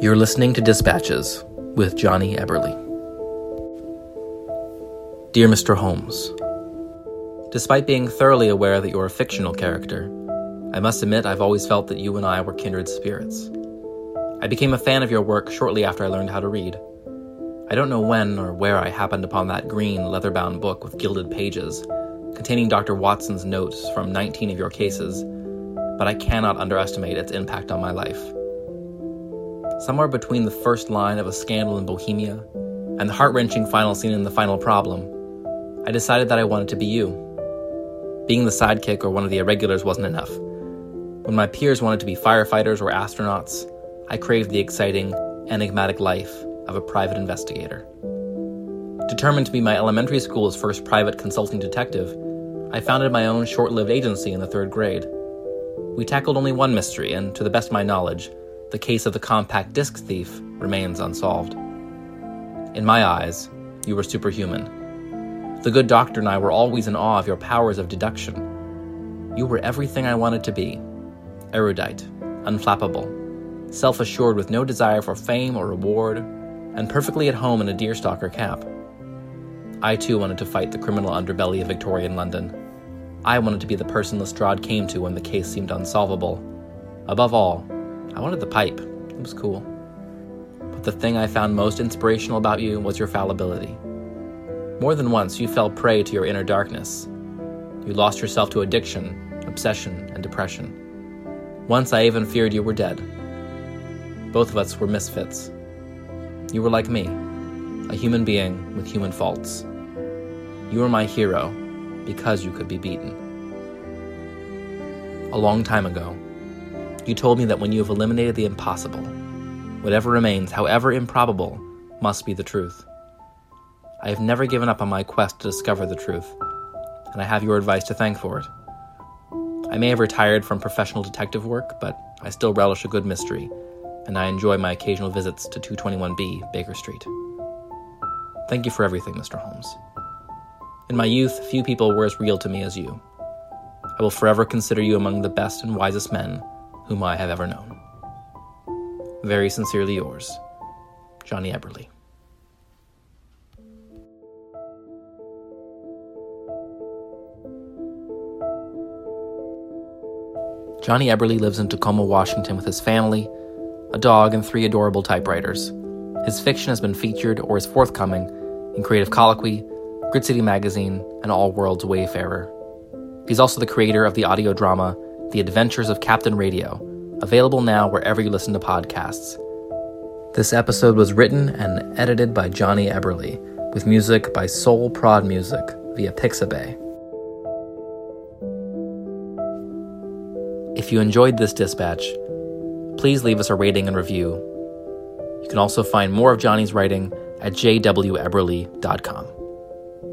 You're listening to Dispatches with Jonny Eberle. Dear Mr. Holmes, Despite being thoroughly aware that you're a fictional character, I must admit I've always felt that you and I were kindred spirits. I became a fan of your work shortly after I learned how to read. I don't know when or where I happened upon that green, leather bound book with gilded pages, containing Dr. Watson's notes from 19 of your cases, but I cannot underestimate its impact on my life. Somewhere between the first line of A Scandal in Bohemia and the heart wrenching final scene in The Final Problem, I decided that I wanted to be you. Being the sidekick or one of the irregulars wasn't enough. When my peers wanted to be firefighters or astronauts, I craved the exciting, enigmatic life of a private investigator. Determined to be my elementary school's first private consulting detective, I founded my own short lived agency in the third grade. We tackled only one mystery, and to the best of my knowledge, the case of the compact disc thief remains unsolved. In my eyes, you were superhuman. The good doctor and I were always in awe of your powers of deduction. You were everything I wanted to be erudite, unflappable, self assured with no desire for fame or reward, and perfectly at home in a deerstalker cap. I too wanted to fight the criminal underbelly of Victorian London. I wanted to be the person Lestrade came to when the case seemed unsolvable. Above all, I wanted the pipe. It was cool. But the thing I found most inspirational about you was your fallibility. More than once, you fell prey to your inner darkness. You lost yourself to addiction, obsession, and depression. Once I even feared you were dead. Both of us were misfits. You were like me, a human being with human faults. You were my hero because you could be beaten. A long time ago, you told me that when you have eliminated the impossible, whatever remains, however improbable, must be the truth. I have never given up on my quest to discover the truth, and I have your advice to thank for it. I may have retired from professional detective work, but I still relish a good mystery, and I enjoy my occasional visits to 221B Baker Street. Thank you for everything, Mr. Holmes. In my youth, few people were as real to me as you. I will forever consider you among the best and wisest men whom I have ever known. Very sincerely yours, Jonny Eberle. Jonny Eberle lives in Tacoma, Washington with his family, a dog, and three adorable typewriters. His fiction has been featured or is forthcoming in Creative Colloquy, Grit City Magazine, and All Worlds Wayfarer. He's also the creator of the audio drama The Adventures of Captain Radio, available now wherever you listen to podcasts. This episode was written and edited by Jonny Eberle, with music by Soul Prod Music via Pixabay. If you enjoyed this dispatch, please leave us a rating and review. You can also find more of Jonny's writing at jweberle.com.